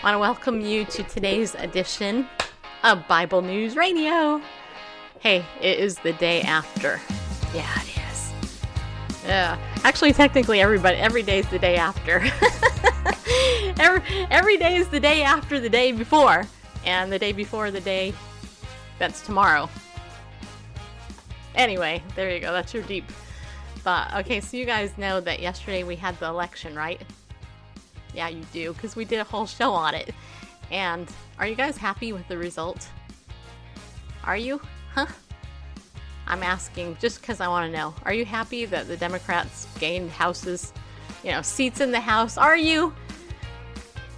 I want to welcome you to today's edition of Bible News Radio. Hey, it is the day after. Yeah, it is. Yeah. Actually, technically, everybody, every day is the day after. every, every day is the day after the day before, and the day before the day that's tomorrow. Anyway, there you go. That's your deep thought. Okay, so you guys know that yesterday we had the election, right? Yeah, you do, because we did a whole show on it. And are you guys happy with the result? Are you? Huh? I'm asking just because I want to know. Are you happy that the Democrats gained houses, you know, seats in the House? Are you?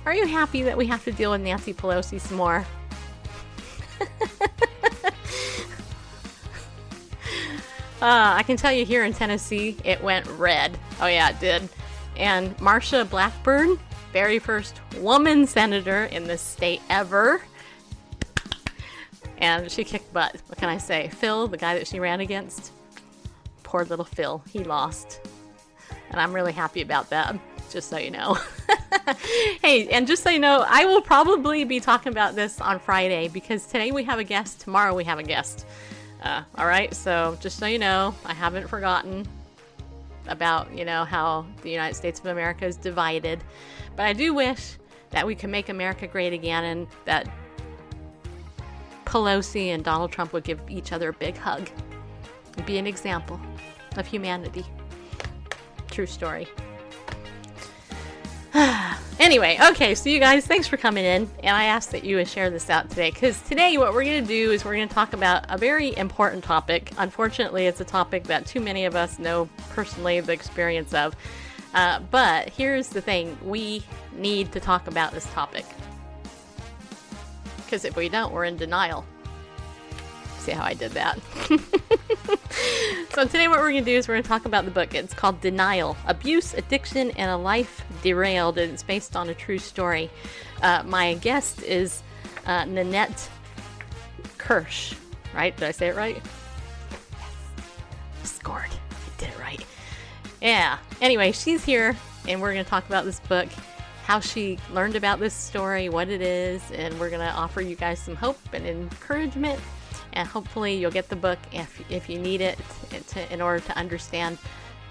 Are you happy that we have to deal with Nancy Pelosi some more? uh, I can tell you here in Tennessee, it went red. Oh, yeah, it did. And Marsha Blackburn, very first woman senator in the state ever. And she kicked butt. What can I say? Phil, the guy that she ran against, poor little Phil, he lost. And I'm really happy about that, just so you know. hey, and just so you know, I will probably be talking about this on Friday because today we have a guest, tomorrow we have a guest. Uh, all right, so just so you know, I haven't forgotten about, you know, how the United States of America is divided. But I do wish that we could make America great again and that Pelosi and Donald Trump would give each other a big hug and be an example of humanity. True story. Anyway, okay, so you guys, thanks for coming in, and I ask that you would share this out today because today what we're going to do is we're going to talk about a very important topic. Unfortunately, it's a topic that too many of us know personally the experience of. Uh, but here's the thing we need to talk about this topic because if we don't, we're in denial. See how I did that? so, today, what we're going to do is we're going to talk about the book. It's called Denial Abuse, Addiction, and a Life Derailed, and it's based on a true story. Uh, my guest is uh, Nanette Kirsch, right? Did I say it right? Yes. Scored. I did it right. Yeah. Anyway, she's here, and we're going to talk about this book how she learned about this story, what it is, and we're going to offer you guys some hope and encouragement. And hopefully, you'll get the book if, if you need it to, in order to understand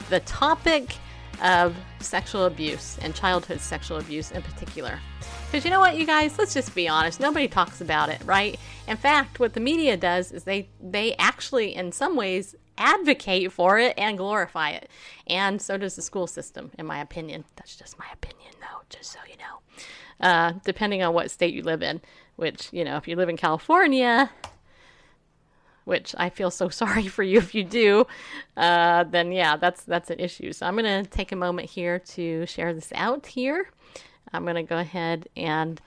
the topic of sexual abuse and childhood sexual abuse in particular. Because you know what, you guys, let's just be honest. Nobody talks about it, right? In fact, what the media does is they they actually, in some ways, advocate for it and glorify it. And so does the school system, in my opinion. That's just my opinion, though, just so you know. Uh, depending on what state you live in, which, you know, if you live in California, which I feel so sorry for you if you do, uh, then yeah, that's that's an issue. So I'm gonna take a moment here to share this out here. I'm gonna go ahead and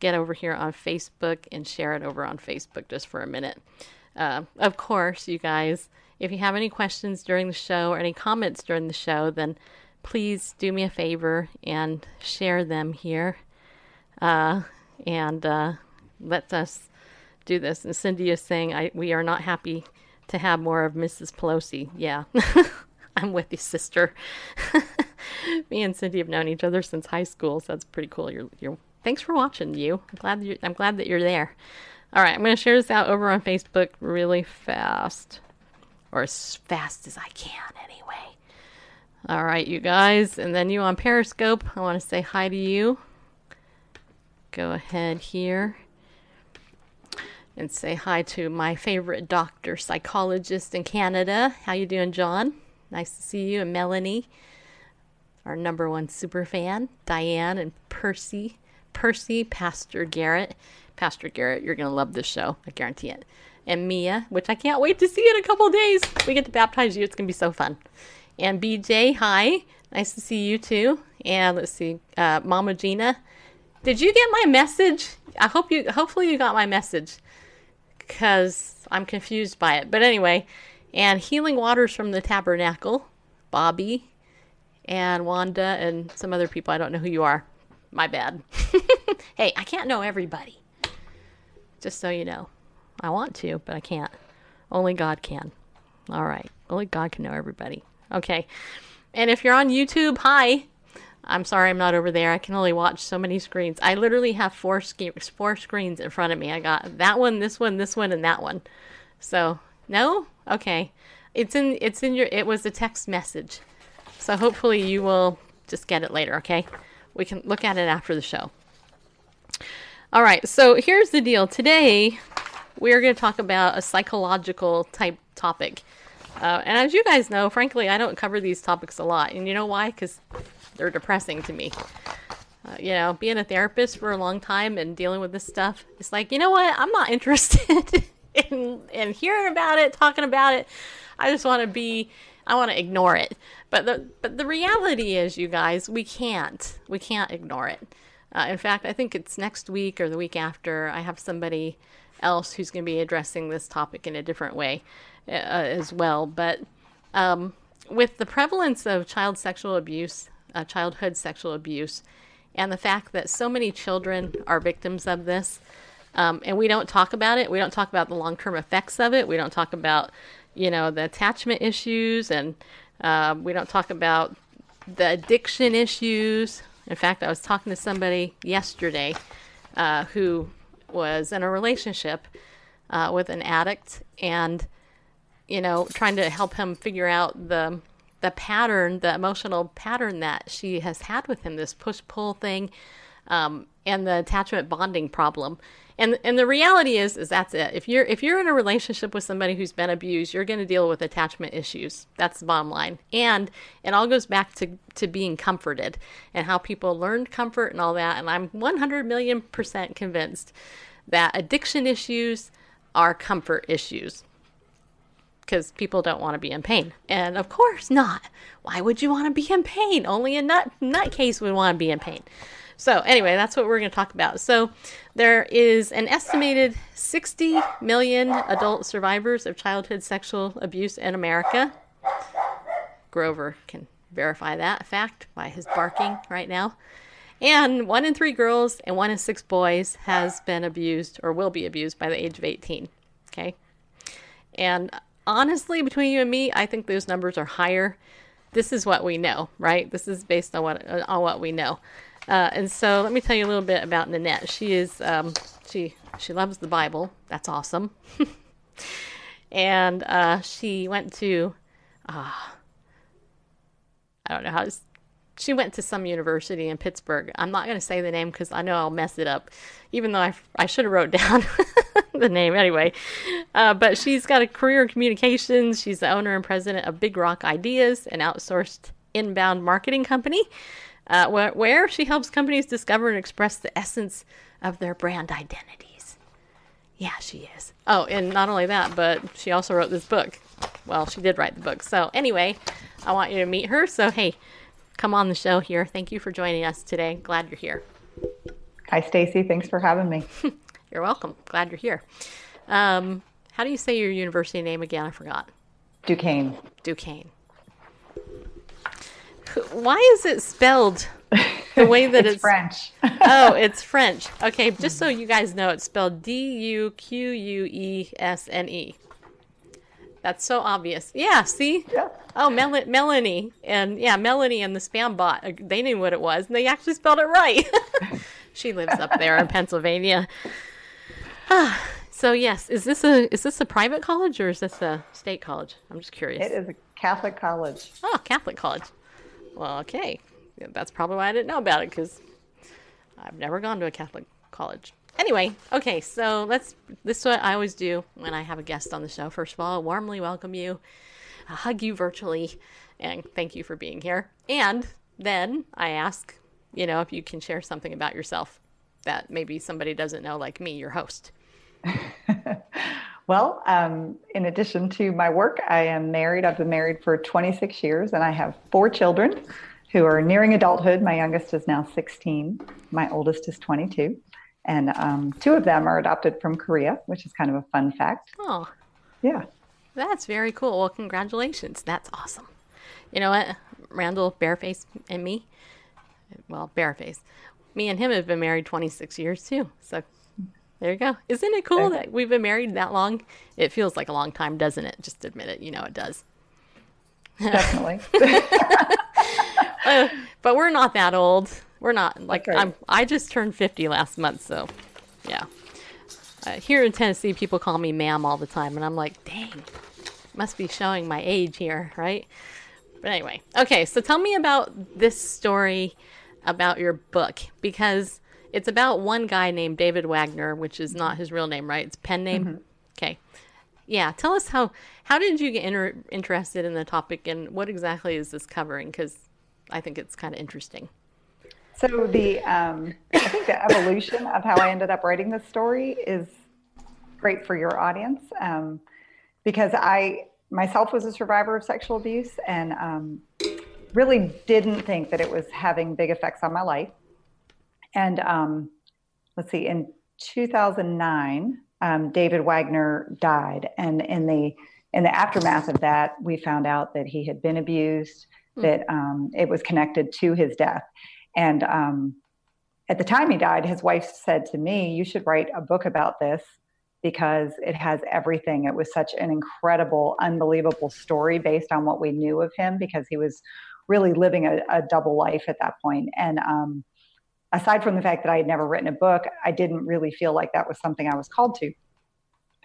get over here on Facebook and share it over on Facebook just for a minute. Uh, of course, you guys, if you have any questions during the show or any comments during the show, then please do me a favor and share them here. Uh, and uh, let us do this. And Cindy is saying, I, We are not happy to have more of Mrs. Pelosi. Yeah, I'm with you, sister. me and Cindy have known each other since high school, so that's pretty cool. You're, you're thanks for watching. You, I'm glad you're, I'm glad that you're there. All right, I'm going to share this out over on Facebook really fast or as fast as I can anyway. All right, you guys, and then you on Periscope, I want to say hi to you. Go ahead here and say hi to my favorite doctor psychologist in Canada. How you doing, John? Nice to see you and Melanie, our number one super fan, Diane and Percy, Percy, Pastor Garrett. Pastor Garrett, you're going to love this show. I guarantee it and Mia, which I can't wait to see in a couple days. We get to baptize you. It's going to be so fun. And BJ, hi. Nice to see you too. And let's see, uh, Mama Gina. Did you get my message? I hope you. Hopefully, you got my message, because I'm confused by it. But anyway, and healing waters from the tabernacle, Bobby, and Wanda, and some other people. I don't know who you are. My bad. hey, I can't know everybody. Just so you know, I want to, but I can't. Only God can. All right. Only God can know everybody. Okay. And if you're on YouTube, hi. I'm sorry I'm not over there. I can only watch so many screens. I literally have four sk- four screens in front of me. I got that one, this one, this one, and that one. So no, okay. It's in it's in your. It was a text message. So hopefully you will just get it later. Okay. We can look at it after the show. All right. So here's the deal. Today we're going to talk about a psychological type topic. Uh, and as you guys know, frankly, I don't cover these topics a lot. And you know why? Because they're depressing to me. Uh, you know, being a therapist for a long time and dealing with this stuff, it's like, you know what? I'm not interested in, in hearing about it, talking about it. I just want to be, I want to ignore it. But the, but the reality is, you guys, we can't. We can't ignore it. Uh, in fact, I think it's next week or the week after, I have somebody else who's going to be addressing this topic in a different way uh, as well. But um, with the prevalence of child sexual abuse, uh, childhood sexual abuse, and the fact that so many children are victims of this, um, and we don't talk about it, we don't talk about the long term effects of it, we don't talk about, you know, the attachment issues, and uh, we don't talk about the addiction issues. In fact, I was talking to somebody yesterday uh, who was in a relationship uh, with an addict and you know trying to help him figure out the the pattern the emotional pattern that she has had with him this push pull thing um, and the attachment bonding problem. And and the reality is is that's it. If you're if you're in a relationship with somebody who's been abused you're going to deal with attachment issues. That's the bottom line. And it all goes back to to being comforted and how people learned comfort and all that. And i'm 100 million percent convinced that addiction issues are comfort issues because people don't want to be in pain. And of course not. Why would you want to be in pain? Only a nut nutcase would want to be in pain. So anyway, that's what we're going to talk about. So there is an estimated 60 million adult survivors of childhood sexual abuse in America. Grover can verify that fact by his barking right now. And one in three girls and one in six boys has been abused or will be abused by the age of 18. Okay. And honestly, between you and me, I think those numbers are higher. This is what we know, right? This is based on what on what we know. Uh, and so, let me tell you a little bit about Nanette. She is um, she she loves the Bible. That's awesome. and uh, she went to uh, I don't know how to she went to some university in Pittsburgh. I'm not going to say the name because I know I'll mess it up, even though I, I should have wrote down the name anyway. Uh, but she's got a career in communications. She's the owner and president of Big Rock Ideas, an outsourced inbound marketing company, uh, where, where she helps companies discover and express the essence of their brand identities. Yeah, she is. Oh, and not only that, but she also wrote this book. Well, she did write the book. So, anyway, I want you to meet her. So, hey, come on the show here. Thank you for joining us today. Glad you're here. Hi, Stacy. Thanks for having me. you're welcome. Glad you're here. Um, how do you say your university name again? I forgot. Duquesne. Duquesne. Why is it spelled the way that it's, it's French? oh, it's French. Okay, just so you guys know, it's spelled D U Q U E S N E. That's so obvious. Yeah, see? Yeah. Oh, Mel- Melanie. And yeah, Melanie and the spam bot, uh, they knew what it was, and they actually spelled it right. she lives up there in Pennsylvania. so yes, is this a is this a private college or is this a state college? I'm just curious. It is a Catholic college. Oh, Catholic college. Well, okay. That's probably why I didn't know about it because I've never gone to a Catholic college. Anyway, okay, so let's. This is what I always do when I have a guest on the show. First of all, I warmly welcome you, I hug you virtually, and thank you for being here. And then I ask, you know, if you can share something about yourself that maybe somebody doesn't know, like me, your host. well, um, in addition to my work, I am married. I've been married for 26 years, and I have four children who are nearing adulthood. My youngest is now 16, my oldest is 22. And um, two of them are adopted from Korea, which is kind of a fun fact. Oh, Yeah. that's very cool. Well, congratulations. That's awesome. You know what? Randall, Bareface, and me, well, Bareface, me and him have been married 26 years too. So there you go. Isn't it cool that we've been married that long? It feels like a long time, doesn't it? Just admit it. You know it does. Definitely. Uh, but we're not that old. We're not like right. I'm. I just turned 50 last month, so yeah. Uh, here in Tennessee, people call me ma'am all the time, and I'm like, dang, must be showing my age here, right? But anyway, okay. So tell me about this story about your book because it's about one guy named David Wagner, which is not his real name, right? It's pen name. Okay. Yeah, tell us how how did you get inter- interested in the topic and what exactly is this covering? Because I think it's kind of interesting. So the um, I think the evolution of how I ended up writing this story is great for your audience um, because I myself was a survivor of sexual abuse and um, really didn't think that it was having big effects on my life. And um, let's see, in 2009, um, David Wagner died, and in the in the aftermath of that, we found out that he had been abused, that um, it was connected to his death. And um, at the time he died, his wife said to me, You should write a book about this because it has everything. It was such an incredible, unbelievable story based on what we knew of him because he was really living a, a double life at that point. And um, aside from the fact that I had never written a book, I didn't really feel like that was something I was called to.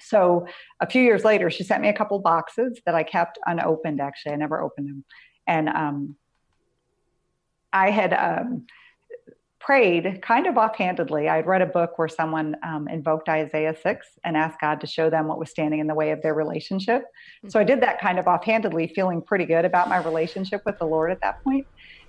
So a few years later, she sent me a couple boxes that I kept unopened. Actually, I never opened them, and um, I had um, prayed kind of offhandedly. I'd read a book where someone um, invoked Isaiah 6 and asked God to show them what was standing in the way of their relationship. So I did that kind of offhandedly, feeling pretty good about my relationship with the Lord at that point.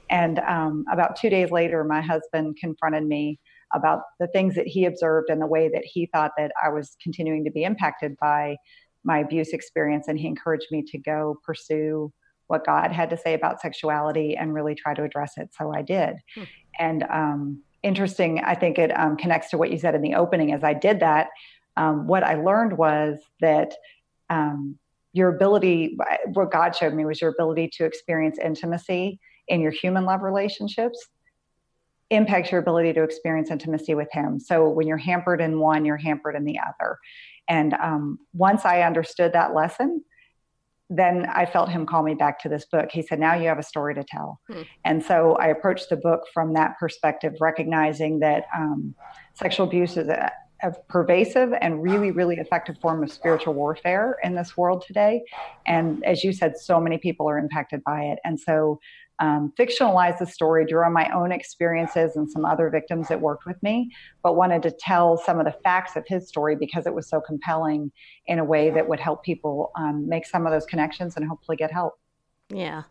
And um, about two days later, my husband confronted me about the things that he observed and the way that he thought that I was continuing to be impacted by my abuse experience. And he encouraged me to go pursue what God had to say about sexuality and really try to address it. So I did. Hmm. And um, interesting, I think it um, connects to what you said in the opening. As I did that, um, what I learned was that um, your ability, what God showed me was your ability to experience intimacy in your human love relationships impacts your ability to experience intimacy with Him. So when you're hampered in one, you're hampered in the other. And um, once I understood that lesson, then I felt him call me back to this book. He said, Now you have a story to tell. Hmm. And so I approached the book from that perspective, recognizing that um, sexual abuse is a, a pervasive and really, really effective form of spiritual warfare in this world today. And as you said, so many people are impacted by it. And so um, fictionalized the story, drew on my own experiences and some other victims that worked with me, but wanted to tell some of the facts of his story because it was so compelling in a way that would help people um, make some of those connections and hopefully get help. Yeah.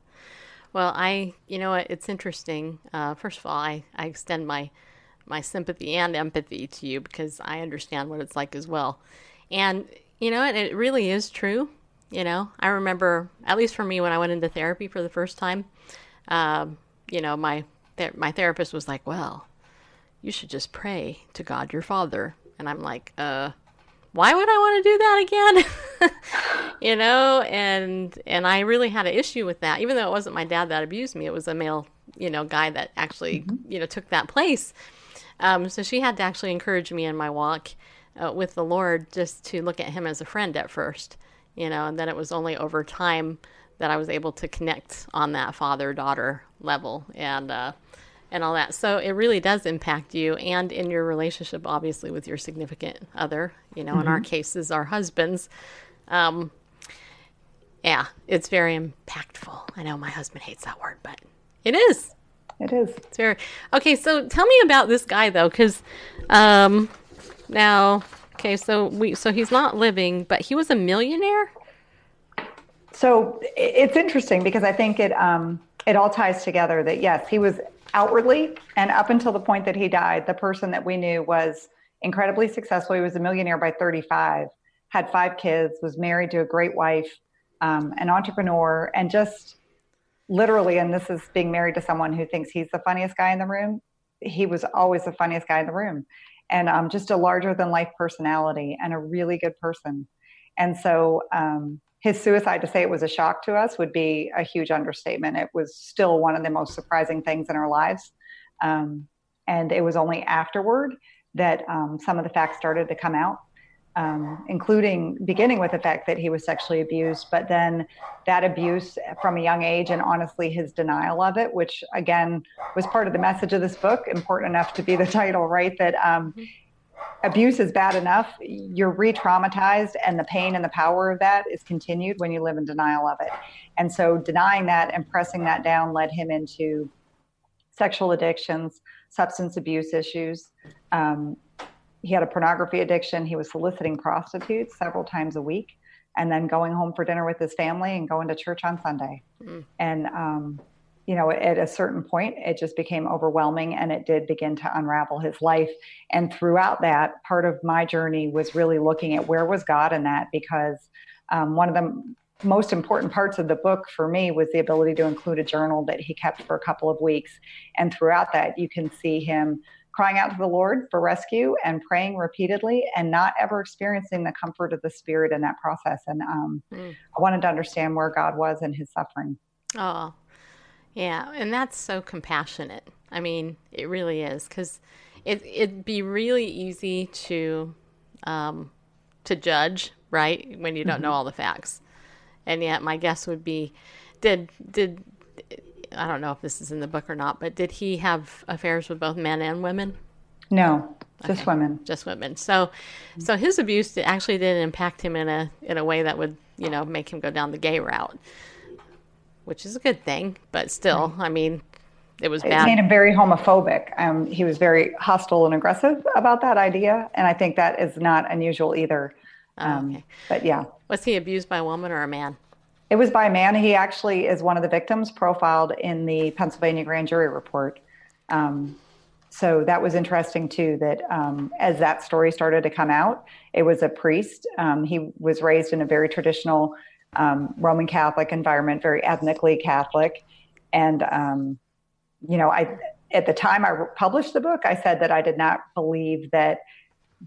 Well, I, you know it's interesting. Uh, first of all, I, I extend my my sympathy and empathy to you because I understand what it's like as well. And you know what, it really is true. You know, I remember, at least for me, when I went into therapy for the first time, um, you know, my ther- my therapist was like, "Well, you should just pray to God your Father," and I'm like, "Uh, why would I want to do that again?" you know, and and I really had an issue with that, even though it wasn't my dad that abused me; it was a male, you know, guy that actually, you know, took that place. Um, so she had to actually encourage me in my walk uh, with the Lord, just to look at Him as a friend at first, you know, and then it was only over time that I was able to connect on that father daughter level and uh, and all that. So it really does impact you and in your relationship, obviously, with your significant other. You know, in our cases, our husbands. Um, yeah, it's very impactful. I know my husband hates that word, but it is. It is. It's very okay. So tell me about this guy though, because um, now, okay, so we so he's not living, but he was a millionaire. So it's interesting because I think it um, it all ties together. That yes, he was outwardly and up until the point that he died, the person that we knew was incredibly successful. He was a millionaire by 35, had five kids, was married to a great wife, um, an entrepreneur, and just literally, and this is being married to someone who thinks he's the funniest guy in the room. He was always the funniest guy in the room, and um, just a larger than life personality and a really good person. And so, um, his suicide to say it was a shock to us would be a huge understatement. It was still one of the most surprising things in our lives. Um, and it was only afterward that um, some of the facts started to come out, um, including beginning with the fact that he was sexually abused, but then that abuse from a young age and honestly his denial of it, which again was part of the message of this book, important enough to be the title, right? That um, abuse is bad enough. You're re traumatized, and the pain and the power of that is continued when you live in denial of it. And so, denying that and pressing that down led him into sexual addictions, substance abuse issues. Um, he had a pornography addiction. He was soliciting prostitutes several times a week and then going home for dinner with his family and going to church on Sunday. Mm. And um, you know, at a certain point, it just became overwhelming and it did begin to unravel his life. And throughout that, part of my journey was really looking at where was God in that because um, one of the most important parts of the book for me was the ability to include a journal that he kept for a couple of weeks. And throughout that, you can see him crying out to the Lord for rescue and praying repeatedly and not ever experiencing the comfort of the Spirit in that process. And um, mm. I wanted to understand where God was in his suffering. Oh, yeah, and that's so compassionate. I mean, it really is because it it'd be really easy to um, to judge, right, when you don't mm-hmm. know all the facts. And yet, my guess would be, did did I don't know if this is in the book or not, but did he have affairs with both men and women? No, just okay. women. Just women. So, mm-hmm. so his abuse actually didn't impact him in a in a way that would you know make him go down the gay route which is a good thing, but still, I mean, it was bad. It made him very homophobic. Um, he was very hostile and aggressive about that idea, and I think that is not unusual either. Oh, um, okay. But yeah, was he abused by a woman or a man? It was by a man. He actually is one of the victims profiled in the Pennsylvania grand jury report. Um, so that was interesting too. That um, as that story started to come out, it was a priest. Um, he was raised in a very traditional um, Roman Catholic environment, very ethnically Catholic. And, um, you know, I, at the time I published the book, I said that I did not believe that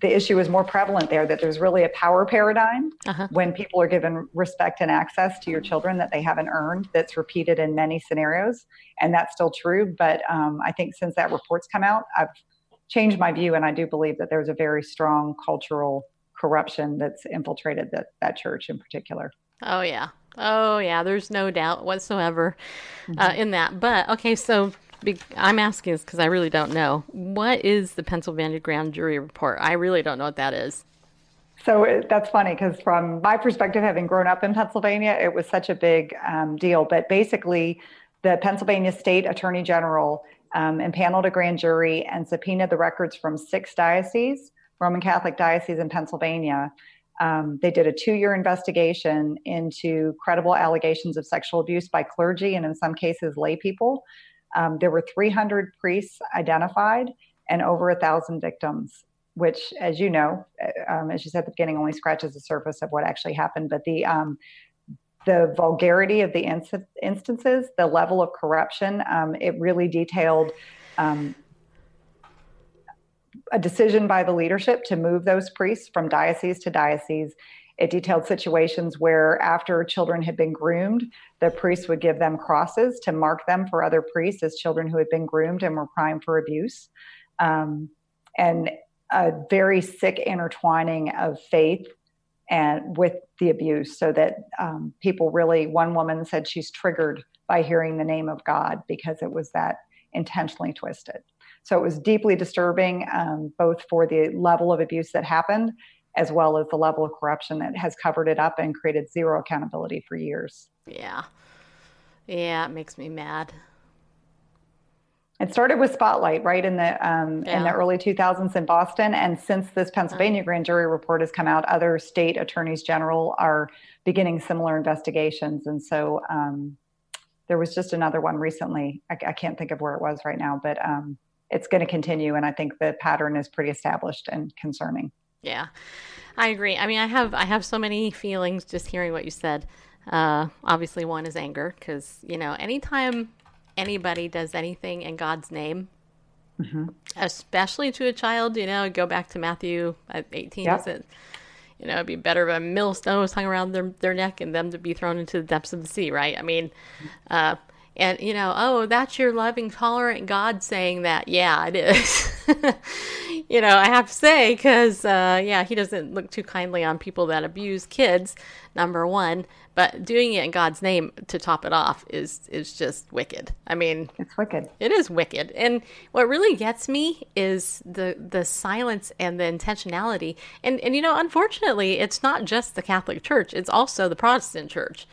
the issue was more prevalent there, that there's really a power paradigm uh-huh. when people are given respect and access to your children that they haven't earned, that's repeated in many scenarios. And that's still true. But um, I think since that report's come out, I've changed my view. And I do believe that there's a very strong cultural corruption that's infiltrated that, that church in particular. Oh yeah. Oh yeah. There's no doubt whatsoever uh, mm-hmm. in that. But okay, so be, I'm asking this because I really don't know. What is the Pennsylvania Grand Jury Report? I really don't know what that is. So that's funny because from my perspective, having grown up in Pennsylvania, it was such a big um, deal. But basically, the Pennsylvania State Attorney General um, impaneled a grand jury and subpoenaed the records from six dioceses, Roman Catholic dioceses in Pennsylvania, um, they did a two year investigation into credible allegations of sexual abuse by clergy and, in some cases, lay people. Um, there were 300 priests identified and over a thousand victims, which, as you know, uh, um, as you said at the beginning, only scratches the surface of what actually happened. But the um, the vulgarity of the instances, the level of corruption, um, it really detailed um, a decision by the leadership to move those priests from diocese to diocese. It detailed situations where, after children had been groomed, the priests would give them crosses to mark them for other priests as children who had been groomed and were primed for abuse. Um, and a very sick intertwining of faith and with the abuse, so that um, people really, one woman said she's triggered by hearing the name of God because it was that intentionally twisted. So it was deeply disturbing, um, both for the level of abuse that happened, as well as the level of corruption that has covered it up and created zero accountability for years. Yeah. Yeah, it makes me mad. It started with Spotlight, right in the um, yeah. in the early 2000s in Boston, and since this Pennsylvania uh-huh. grand jury report has come out, other state attorneys general are beginning similar investigations, and so um, there was just another one recently. I, I, can't think of where it was right now, but um, it's going to continue. And I think the pattern is pretty established and concerning. Yeah, I agree. I mean, I have I have so many feelings just hearing what you said. Uh, obviously, one is anger because, you know, anytime anybody does anything in God's name, especially to a child, you know, go back to Matthew uh, 18, Yep. is it? You know, it'd be better if a millstone was hung around their, their neck and them to be thrown into the depths of the sea, right? I mean, uh, and you know, oh, that's your loving, tolerant God saying that. Yeah, it is. you know, I have to say, because, uh, yeah, he doesn't look too kindly on people that abuse kids, number one, but doing it in God's name to top it off is, is just wicked. I mean, It's wicked. it is wicked. And what really gets me is the the silence and the intentionality. And and you know, unfortunately, it's not just the Catholic Church, it's also the Protestant Church.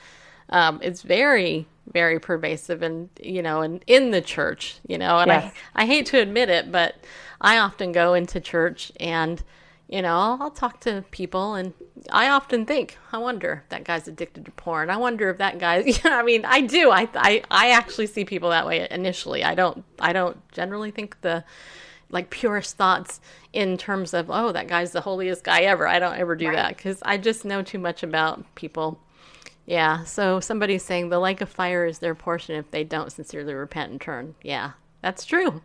Um, it's very very pervasive and you know and in the church you know and Yes. I, I hate to admit it but i often go into church and you know I'll, talk to people and i often think i wonder if that guy's addicted to porn. I wonder if that guy's you know i mean i do. I, I i actually see people that way initially. I don't i don't generally think the like purest thoughts in terms of oh that guy's the holiest guy ever. I don't ever do that because i just know too much about people yeah so somebody's saying the lake of fire is their portion if they don't sincerely repent and turn yeah that's true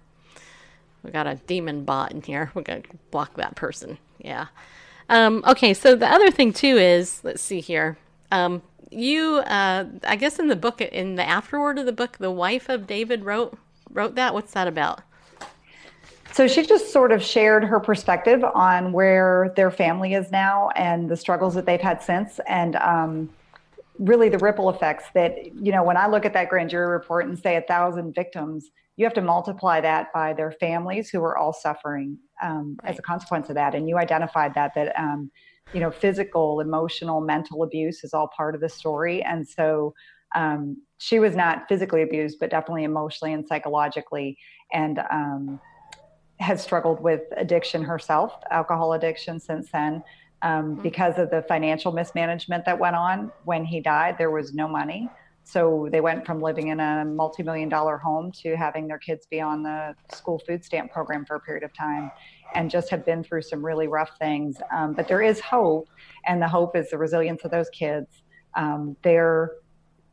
we got a demon bot in here. We're gonna block that person. Yeah. Um, okay. So the other thing too is, let's see here. Um, you, uh, I guess in the book, in the afterword of the book, the wife of David wrote wrote that. What's that about? So she just sort of shared her perspective on where their family is now and the struggles that they've had since, and um, really the ripple effects that, you know, when I look at that grand jury report and say a thousand victims, you have to multiply that by their families who are all suffering um, as a consequence of that. And you identified that, that, um, you know, physical, emotional, mental abuse is all part of the story. And so um, she was not physically abused, but definitely emotionally and psychologically. And, um, has struggled with addiction herself, alcohol addiction since then. Um, Because of the financial mismanagement that went on when he died, there was no money. So they went from living in a multi million dollar home to having their kids be on the school food stamp program for a period of time and just have been through some really rough things. Um, but there is hope, and the hope is the resilience of those kids. Um, their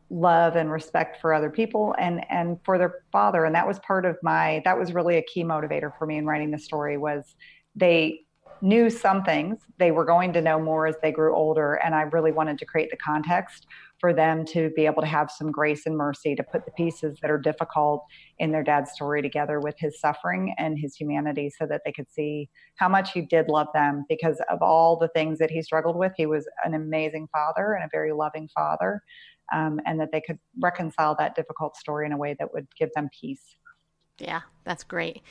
love and respect for other people and and for their father and that was part of my that was really a key motivator for me in writing the story was they knew some things they were going to know more as they grew older and i really wanted to create the context for them to be able to have some grace and mercy to put the pieces that are difficult in their dad's story together with his suffering and his humanity so that they could see how much he did love them because of all the things that he struggled with he was an amazing father and a very loving father um, and that they could reconcile that difficult story in a way that would give them peace. Yeah, that's great.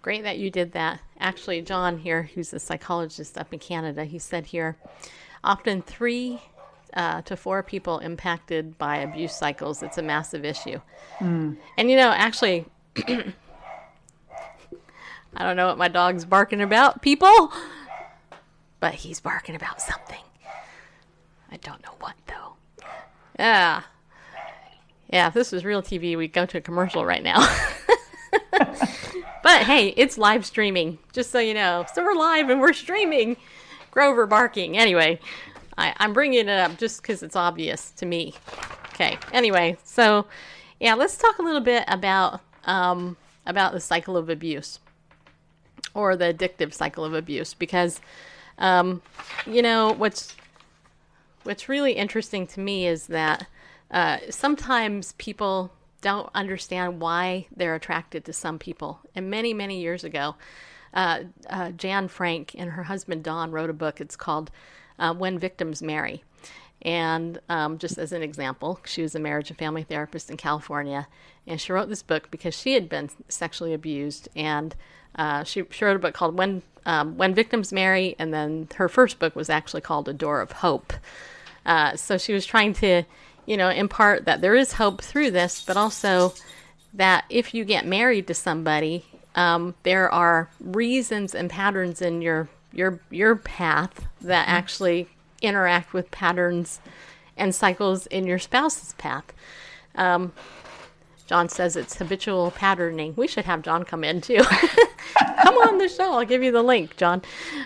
Great that you did that. Actually, John here, who's a psychologist up in Canada, he said here often three uh, to four people impacted by abuse cycles. It's a massive issue. And you know, actually, I don't know what my dog's barking about, people, but he's barking about something. I don't know what, though. Yeah. Yeah, if this was real TV, we'd go to a commercial right now. but hey, it's live streaming, just so you know. So we're live and we're streaming. Grover barking. Anyway, I, I'm bringing it up just because it's obvious to me. Okay. Anyway, so yeah, let's talk a little bit about um, about the cycle of abuse or the addictive cycle of abuse because um, you know what's what's really interesting to me is that uh, sometimes people don't understand why they're attracted to some people. And many, many years ago, uh, uh, Jan Frank and her husband Don wrote a book. It's called uh, When Victims Marry. And um, just as an example, she was a marriage and family therapist in California. And she wrote this book because she had been sexually abused. And uh, she, she wrote a book called When, um, when Victims Marry. And then her first book was actually called A Door of Hope. Uh, so she was trying to, you know, in part that there is hope through this, but also that if you get married to somebody, um, there are reasons and patterns in your your your path that actually interact with patterns and cycles in your spouse's path. Um, John says it's habitual patterning. We should have John come in too. come on the show. I'll give you the link, John.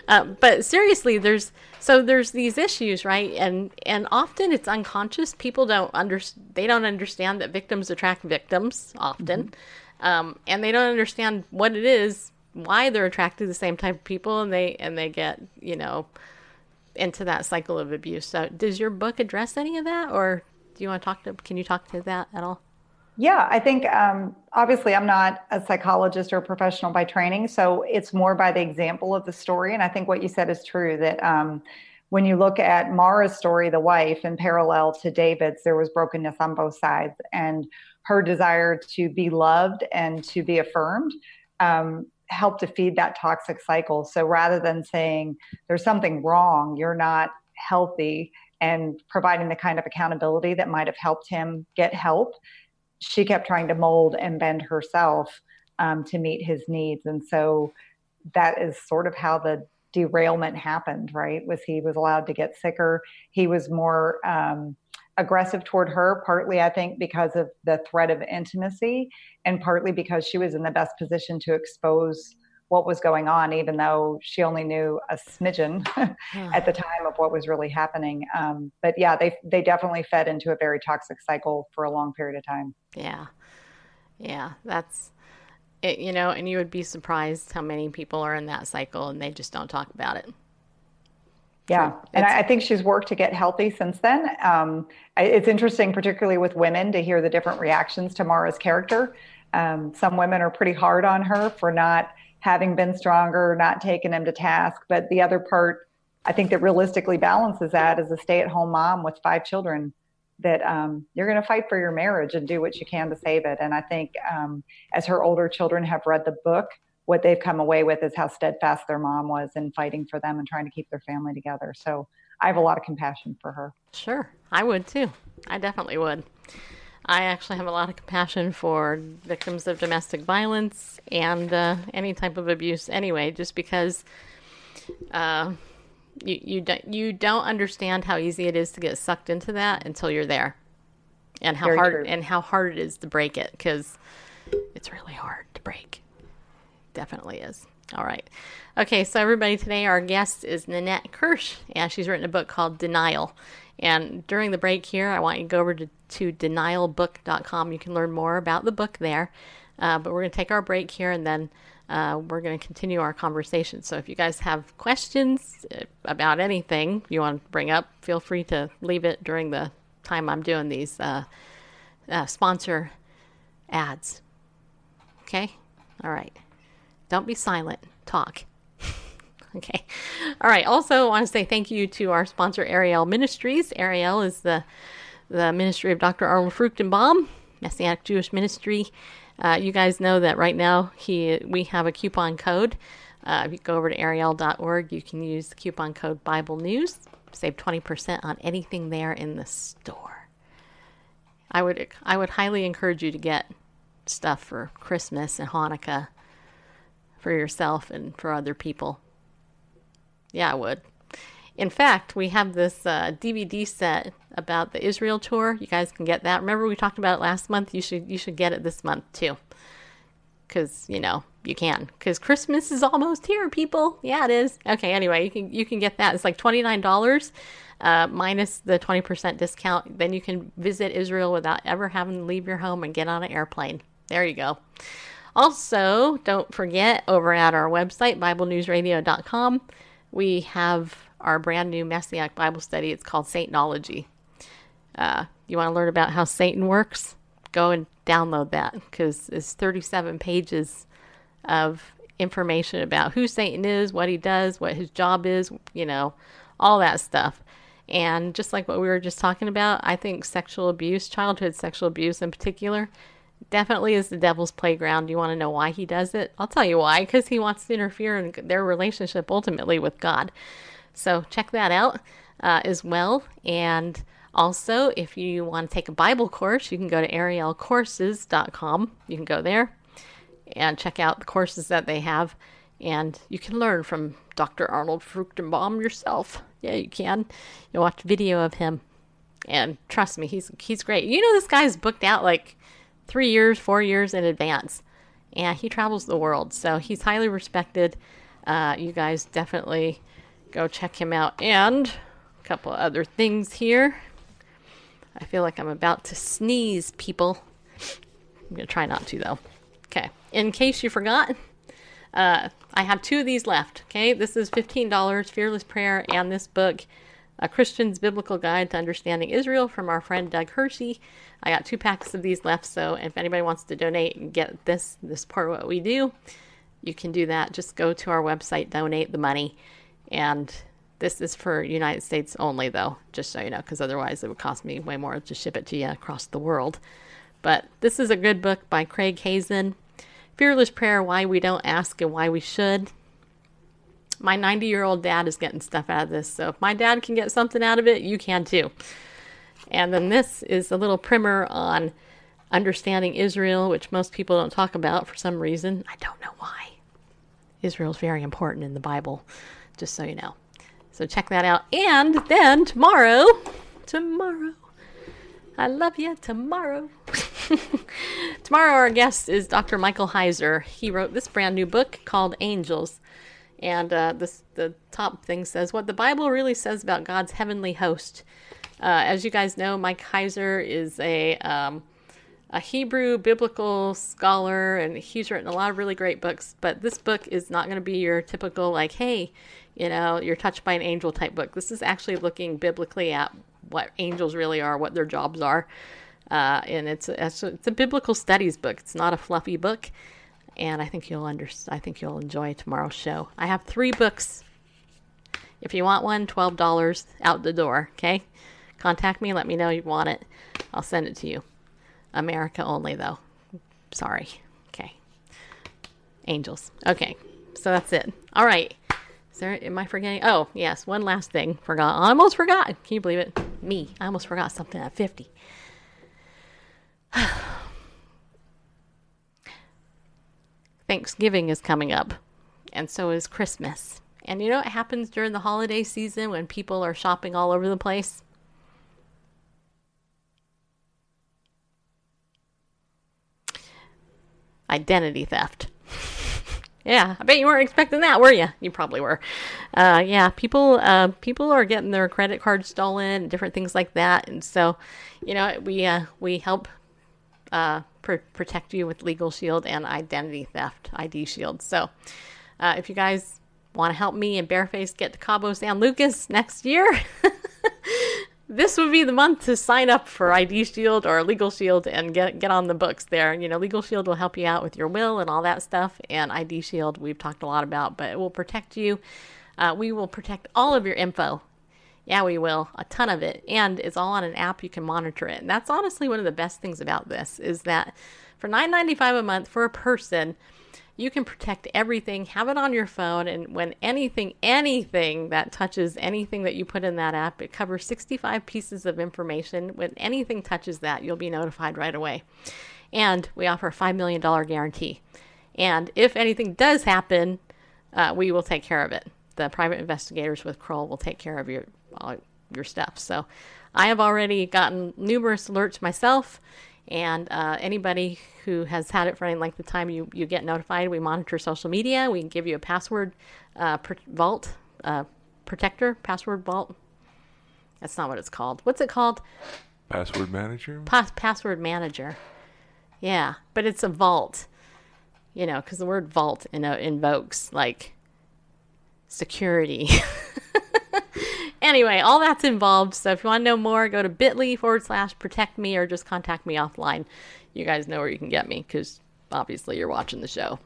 Uh, but seriously, there's so there's these issues, right? And and often it's unconscious. People don't under they don't understand that victims attract victims often, mm-hmm. um, and they don't understand what it is, why they're attracted to the same type of people, and they and they get you know into that cycle of abuse. So, does your book address any of that, or do you want to talk to? Can you talk to that at all? Yeah, I think um, obviously I'm not a psychologist or a professional by training, so it's more by the example of the story. And I think what you said is true that um, when you look at Mara's story, the wife, in parallel to David's, there was brokenness on both sides, and her desire to be loved and to be affirmed um, helped to feed that toxic cycle. So rather than saying there's something wrong, you're not healthy, and providing the kind of accountability that might have helped him get help she kept trying to mold and bend herself um, to meet his needs. And so that is sort of how the derailment happened, right? Was he was allowed to get sicker. He was more um, aggressive toward her, partly, I think, because of the threat of intimacy, and partly because she was in the best position to expose what was going on, even though she only knew a smidgen at the time of what was really happening. Um, but yeah, they they definitely fed into a very toxic cycle for a long period of time. Yeah, yeah, that's it. You know, and you would be surprised how many people are in that cycle and they just don't talk about it. Yeah, and I, think she's worked to get healthy since then. Um, it's interesting, particularly with women, to hear the different reactions to Mara's character. Um, some women are pretty hard on her for not having been stronger, not taking him to task. But the other part, I think that realistically balances that as a stay at home mom with five children, that um, you're going to fight for your marriage and do what you can to save it. And I think um, as her older children have read the book, what they've come away with is how steadfast their mom was in fighting for them and trying to keep their family together. So I have a lot of compassion for her. Sure, I would too. I definitely would. I actually have a lot of compassion for victims of domestic violence and uh, any type of abuse anyway, just because uh, you you don't you don't understand how easy it is to get sucked into that until you're there, and how Very hard true. and how hard it is to break it because it's really hard to break. Definitely is. All right. Okay, so everybody, today our guest is Nanette Kirsch, and she's written a book called Denial. And during the break here, I want you to go over to, to denialbook.com. You can learn more about the book there. Uh, but we're going to take our break here and then uh, we're going to continue our conversation. So if you guys have questions uh, about anything you want to bring up, feel free to leave it during the time I'm doing these uh, uh sponsor ads. Okay? All right. Don't be silent. Talk. Okay. All right. Also, I want to say thank you to our sponsor, Ariel Ministries. Ariel is the the ministry of Dr. Arnold Fruchtenbaum, Messianic Jewish Ministry. Uh, you guys know that right now he we have a coupon code. Uh, if you go over to ariel.org, you can use the coupon code Bible News. Save 20% on anything there in the store. I would I would highly encourage you to get stuff for Christmas and Hanukkah for yourself and for other people. Yeah, I would. In fact, we have this uh, DVD set about the Israel tour. You guys can get that. Remember we talked about it last month. You should you should get it this month too, because you know you can. Because Christmas is almost here, people. Yeah, it is. Okay. Anyway, you can you can get that. It's like twenty nine dollars. Uh, minus the 20% discount, then you can visit Israel without ever having to leave your home and get on an airplane. There you go. Also, don't forget over at our website, BibleNewsRadio.com, we have our brand new Messianic Bible study. It's called Satanology. Uh, you want to learn about how Satan works? Go and download that because it's 37 pages of information about who Satan is, what he does, what his job is, you know, all that stuff. And just like what we were just talking about, I think sexual abuse, childhood sexual abuse in particular, definitely is the devil's playground. You want to know why he does it? I'll tell you why. Because he wants to interfere in their relationship ultimately with God. So check that out uh, as well. And also, if you want to take a Bible course, you can go to arielcourses.com. You can go there and check out the courses that they have. And you can learn from Dr. Arnold Fruchtenbaum yourself. Yeah, you can. You watch video of him. And trust me, he's he's great. You know this guy's booked out like three years, four years in advance. And he travels the world, so he's highly respected. Uh, you guys definitely go check him out. And a couple other things here. I feel like I'm about to sneeze, people. I'm going to try not to, though. Okay. In case you forgot, uh, I have two of these left. Okay. This is $15 Fearless Prayer and this book, A Christian's Biblical Guide to Understanding Israel from our friend Doug Hershey. I got two packs of these left. So if anybody wants to donate and get this, this part of what we do, you can do that. Just go to our website, donate the money. And this is for United States only, though, just so you know, because otherwise it would cost me way more to ship it to you across the world. But this is a good book by Craig Hazen. Fearless Prayer Why We Don't Ask and Why We Should. My 90 year old dad is getting stuff out of this, so if my dad can get something out of it, you can too. And then this is a little primer on understanding Israel, which most people don't talk about for some reason. I don't know why. Israel is very important in the Bible, just so you know. So check that out. And then tomorrow, tomorrow, I love you tomorrow. tomorrow, our guest is Dr. Michael Heiser. He wrote this brand new book called Angels. And uh, the top thing says what the Bible really says about God's heavenly host. Uh, as you guys know, Mike Heiser is a, um, a Hebrew biblical scholar, and he's written a lot of really great books. But this book is not going to be your typical, like, hey, you know, you're touched by an angel type book. This is actually looking biblically at what angels really are, what their jobs are. Uh, and it's a, it's a biblical studies book. It's not a fluffy book, and I think you'll under I think you'll enjoy tomorrow's show. I have three books. If you want one, twelve dollars out the door. Okay, contact me. Let me know you want it. I'll send it to you. America only, though. Sorry. Okay. Angels. Okay, so that's it. All right. Is there, am I forgetting? Oh, yes, one last thing. Forgot. I almost forgot. Can you believe it? Me. I almost forgot something at 50. Thanksgiving is coming up, and so is Christmas. And you know what happens during the holiday season when people are shopping all over the place? Identity theft. Yeah, I bet you weren't expecting that, were you? You probably were. Uh, yeah, people uh, people are getting their credit cards stolen, different things like that, and so, you know, we uh, we help uh, pr- protect you with Legal Shield and Identity Theft ID Shield. So, uh, if you guys want to help me and Bareface get to Cabo San Lucas next year. this would be the month to sign up for ID Shield or Legal Shield and get get on the books there. You know, Legal Shield will help you out with your will and all that stuff, and ID Shield we've talked a lot about, but it will protect you. Uh, we will protect all of your info. Yeah, we will a ton of it, and it's all on an app. You can monitor it, and that's honestly one of the best things about this is that for nine ninety five a month for a person you can protect everything, have it on your phone, and when anything, anything that touches anything that you put in that app, it covers 65 pieces of information. When anything touches that, you'll be notified right away. And we offer a $5 million guarantee. And if anything does happen, uh, we will take care of it. The private investigators with Kroll will take care of your all your stuff. So I have already gotten numerous alerts myself and uh, anybody who has had it for any length of time, you, you get notified. We monitor social media. We give you a password uh, per- vault, uh, protector, password vault. That's not what it's called. What's it called? Password manager? Pa- password manager. Yeah, but it's a vault. You know, because the word vault you know, invokes like security. anyway, all that's involved. So if you want to know more, go to bit.ly forward slash protect me or just contact me offline. You guys know where you can get me because obviously you're watching the show.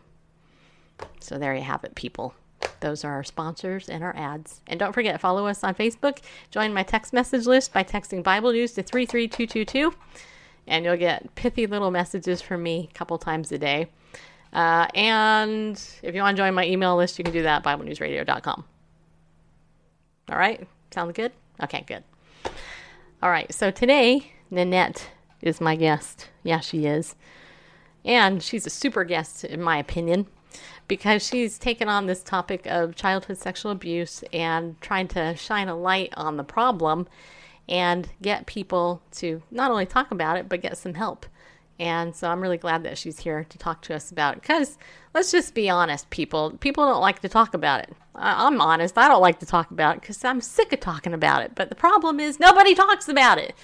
So there you have it, people. Those are our sponsors and our ads. And don't forget, follow us on Facebook. Join my text message list by texting Bible News to 33222. And you'll get pithy little messages from me a couple times a day. Uh, and if you want to join my email list, you can do that at BibleNewsRadio.com. All right? Sounds good? Okay, good. All right, so today, Nanette is my guest. Yeah, she is. And she's a super guest, in my opinion, because she's taken on this topic of childhood sexual abuse and trying to shine a light on the problem and get people to not only talk about it, but get some help. And so I'm really glad that she's here to talk to us about it. Because let's just be honest, people. People don't like to talk about it. I'm honest. I don't like to talk about it because I'm sick of talking about it. But the problem is nobody talks about it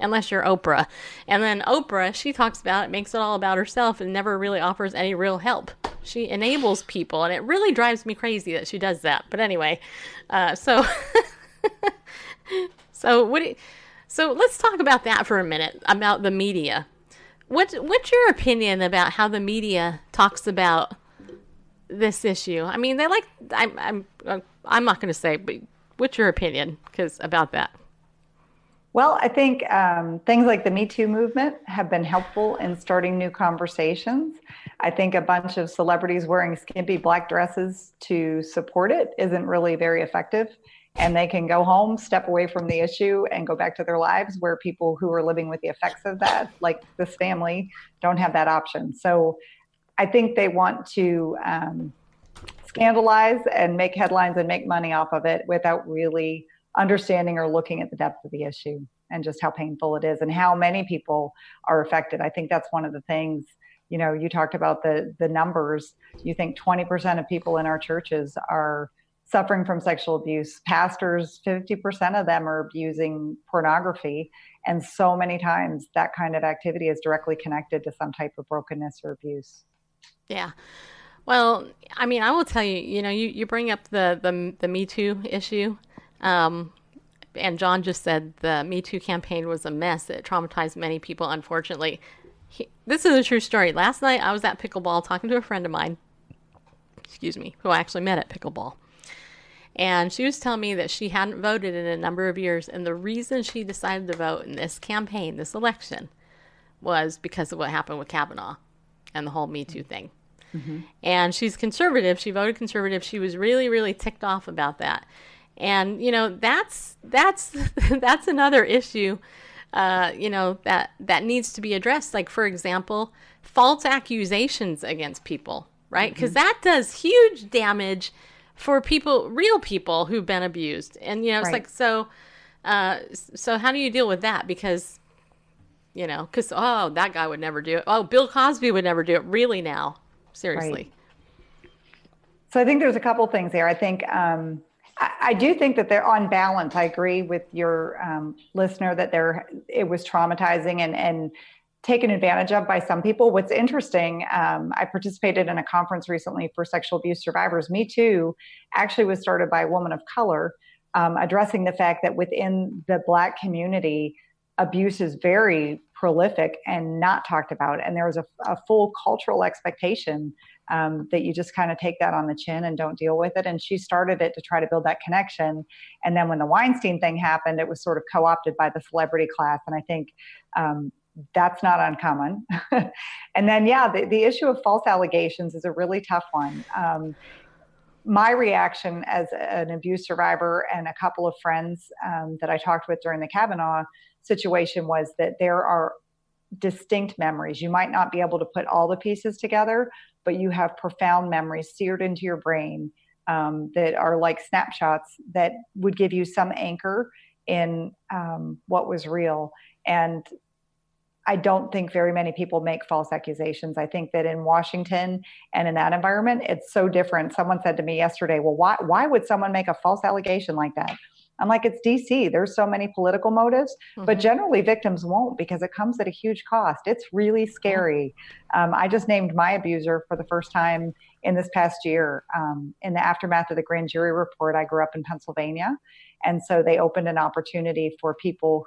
unless you're Oprah. And then Oprah, she talks about it, makes it all about herself, and never really offers any real help. She enables people, and it really drives me crazy that she does that. But anyway, uh, so so what? Do you, so let's talk about that for a minute about the media. What what's your opinion about how the media talks about this issue? I mean, they like I'm I'm I'm not going to say, but what's your opinion? Because about that. Well, I think um, things like the Me Too movement have been helpful in starting new conversations. I think a bunch of celebrities wearing skimpy black dresses to support it isn't really very effective. And they can go home, step away from the issue, and go back to their lives where people who are living with the effects of that, like this family, don't have that option. So I think they want to um, scandalize and make headlines and make money off of it without really understanding or looking at the depth of the issue and just how painful it is and how many people are affected. I think that's one of the things, you know, you talked about the the numbers. You think 20% of people in our churches are suffering from sexual abuse. Pastors, 50% of them are abusing pornography. And so many times that kind of activity is directly connected to some type of brokenness or abuse. Yeah. Well, I mean, I will tell you, you know, you, you bring up the, the, the Me Too issue. Um, and John just said the Me Too campaign was a mess. It traumatized many people, unfortunately. He, this is a true story. Last night I was at pickleball talking to a friend of mine, excuse me, who I actually met at pickleball. And she was telling me that she hadn't voted in a number of years. And the reason she decided to vote in this campaign, this election, was because of what happened with Kavanaugh and the whole Me Too thing. Mm-hmm. And she's conservative. She voted conservative. She was really, really ticked off about that and you know that's that's that's another issue uh, you know that that needs to be addressed like for example false accusations against people right because mm-hmm. that does huge damage for people real people who've been abused. And you know it's right. like so uh, so how do you deal with that? Because you know because oh that guy would never do it. Oh bill cosby would never do it. Really now? Seriously. Right. so i think there's a couple things there. I think um, I, do think that they're on balance. I agree with your um, listener that there it was traumatizing and and taken advantage of by some people. What's interesting, um, I participated in a conference recently for sexual abuse survivors. Me Too actually was started by a woman of color, um, addressing the fact that within the Black community, abuse is very prolific and not talked about. And there was a, a full cultural expectation um, that you just kind of take that on the chin and don't deal with it. And she started it to try to build that connection. And then when the Weinstein thing happened, it was sort of co opted by the celebrity class. And I think um, that's not uncommon. and then, yeah, the, the issue of false allegations is a really tough one. Um, my reaction as an abuse survivor and a couple of friends um, that I talked with during the Kavanaugh situation was that there are distinct memories. You might not be able to put all the pieces together, but you have profound memories seared into your brain um, that are like snapshots that would give you some anchor in um, what was real. And I don't think very many people make false accusations. I think that in Washington and in that environment, it's so different. Someone said to me yesterday, "Well, why why would someone make a false allegation like that?" I'm like, it's DC. There's so many political motives, mm-hmm. but generally victims won't because it comes at a huge cost. It's really scary. Um, I just named my abuser for the first time in this past year. Um, in the aftermath of the grand jury report, I grew up in Pennsylvania. And so they opened an opportunity for people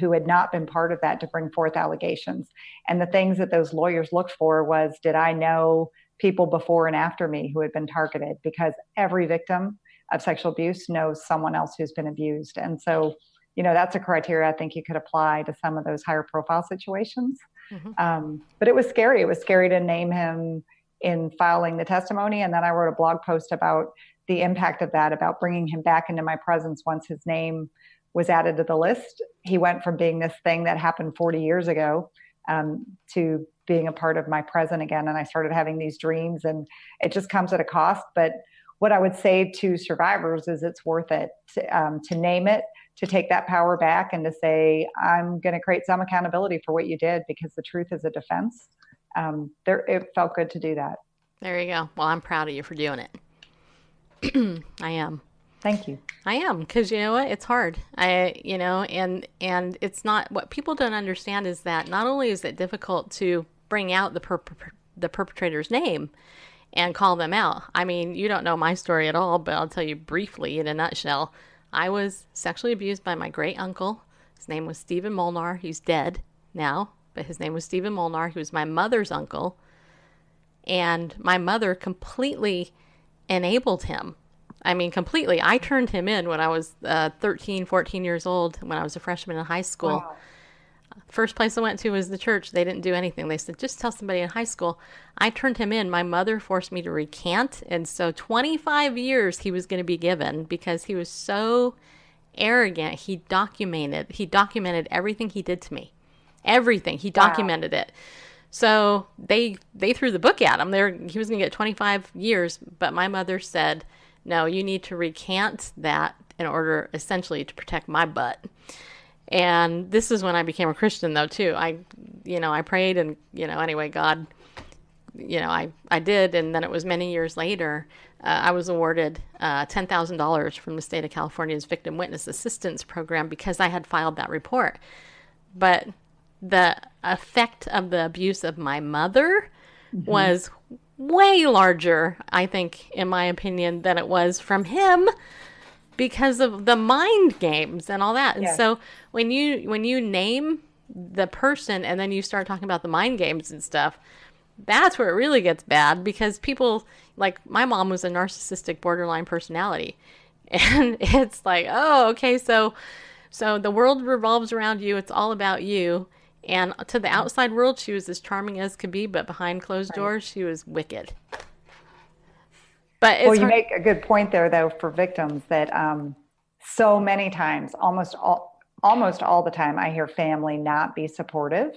who had not been part of that to bring forth allegations. And the things that those lawyers looked for was did I know people before and after me who had been targeted? Because every victim of sexual abuse knows someone else who's been abused. And so, you know, that's a criteria I think you could apply to some of those higher profile situations. Mm-hmm. Um, but it was scary. It was scary to name him in filing the testimony. And then I wrote a blog post about the impact of that, about bringing him back into my presence once his name was added to the list. He went from being this thing that happened 40 years ago um, to being a part of my present again. And I started having these dreams, and it just comes at a cost. But what I would say to survivors is it's worth it to, um, to name it, to take that power back, and to say, I'm going to create some accountability for what you did because the truth is a defense. Um, there, it felt good to do that. There you go. Well, I'm proud of you for doing it. I am. Thank you. I am because you know what? It's hard. I, you know, and and it's not what people don't understand is that not only is it difficult to bring out the perp- the perpetrator's name and call them out. I mean, you don't know my story at all, but I'll tell you briefly in a nutshell. I was sexually abused by my great uncle. His name was Stephen Molnar. He's dead now, but his name was Stephen Molnar. He was my mother's uncle. And my mother completely enabled him. I mean, completely. I turned him in when I was uh, 13, 14 years old, when I was a freshman in high school. Wow. First place I went to was the church. They didn't do anything. They said, just tell somebody in high school. I turned him in. My mother forced me to recant. And so 25 years he was going to be given because he was so arrogant. He documented, he documented everything he did to me. Everything. He documented wow. it. So they they threw the book at him. There he was going to get 25 years, but my mother said, "No, you need to recant that in order essentially to protect my butt." And this is when I became a Christian though too. I you know, I prayed and you know, anyway, God you know, I I did and then it was many years later uh, I was awarded uh, $10,000 from the state of California's Victim Witness Assistance Program because I had filed that report. But the effect of the abuse of my mother mm-hmm. was way larger, I think, in my opinion, than it was from him because of the mind games and all that. And so when you when you name the person and then you start talking about the mind games and stuff, that's where it really gets bad because people like my mom was a narcissistic borderline personality. And it's like, "Oh, okay, so so the world revolves around you. It's all about you." And to the outside world, she was as charming as could be, but behind closed doors, she was wicked. But well, you hard- make a good point there, though, for victims that um, so many times, almost all, almost all the time, I hear family not be supportive,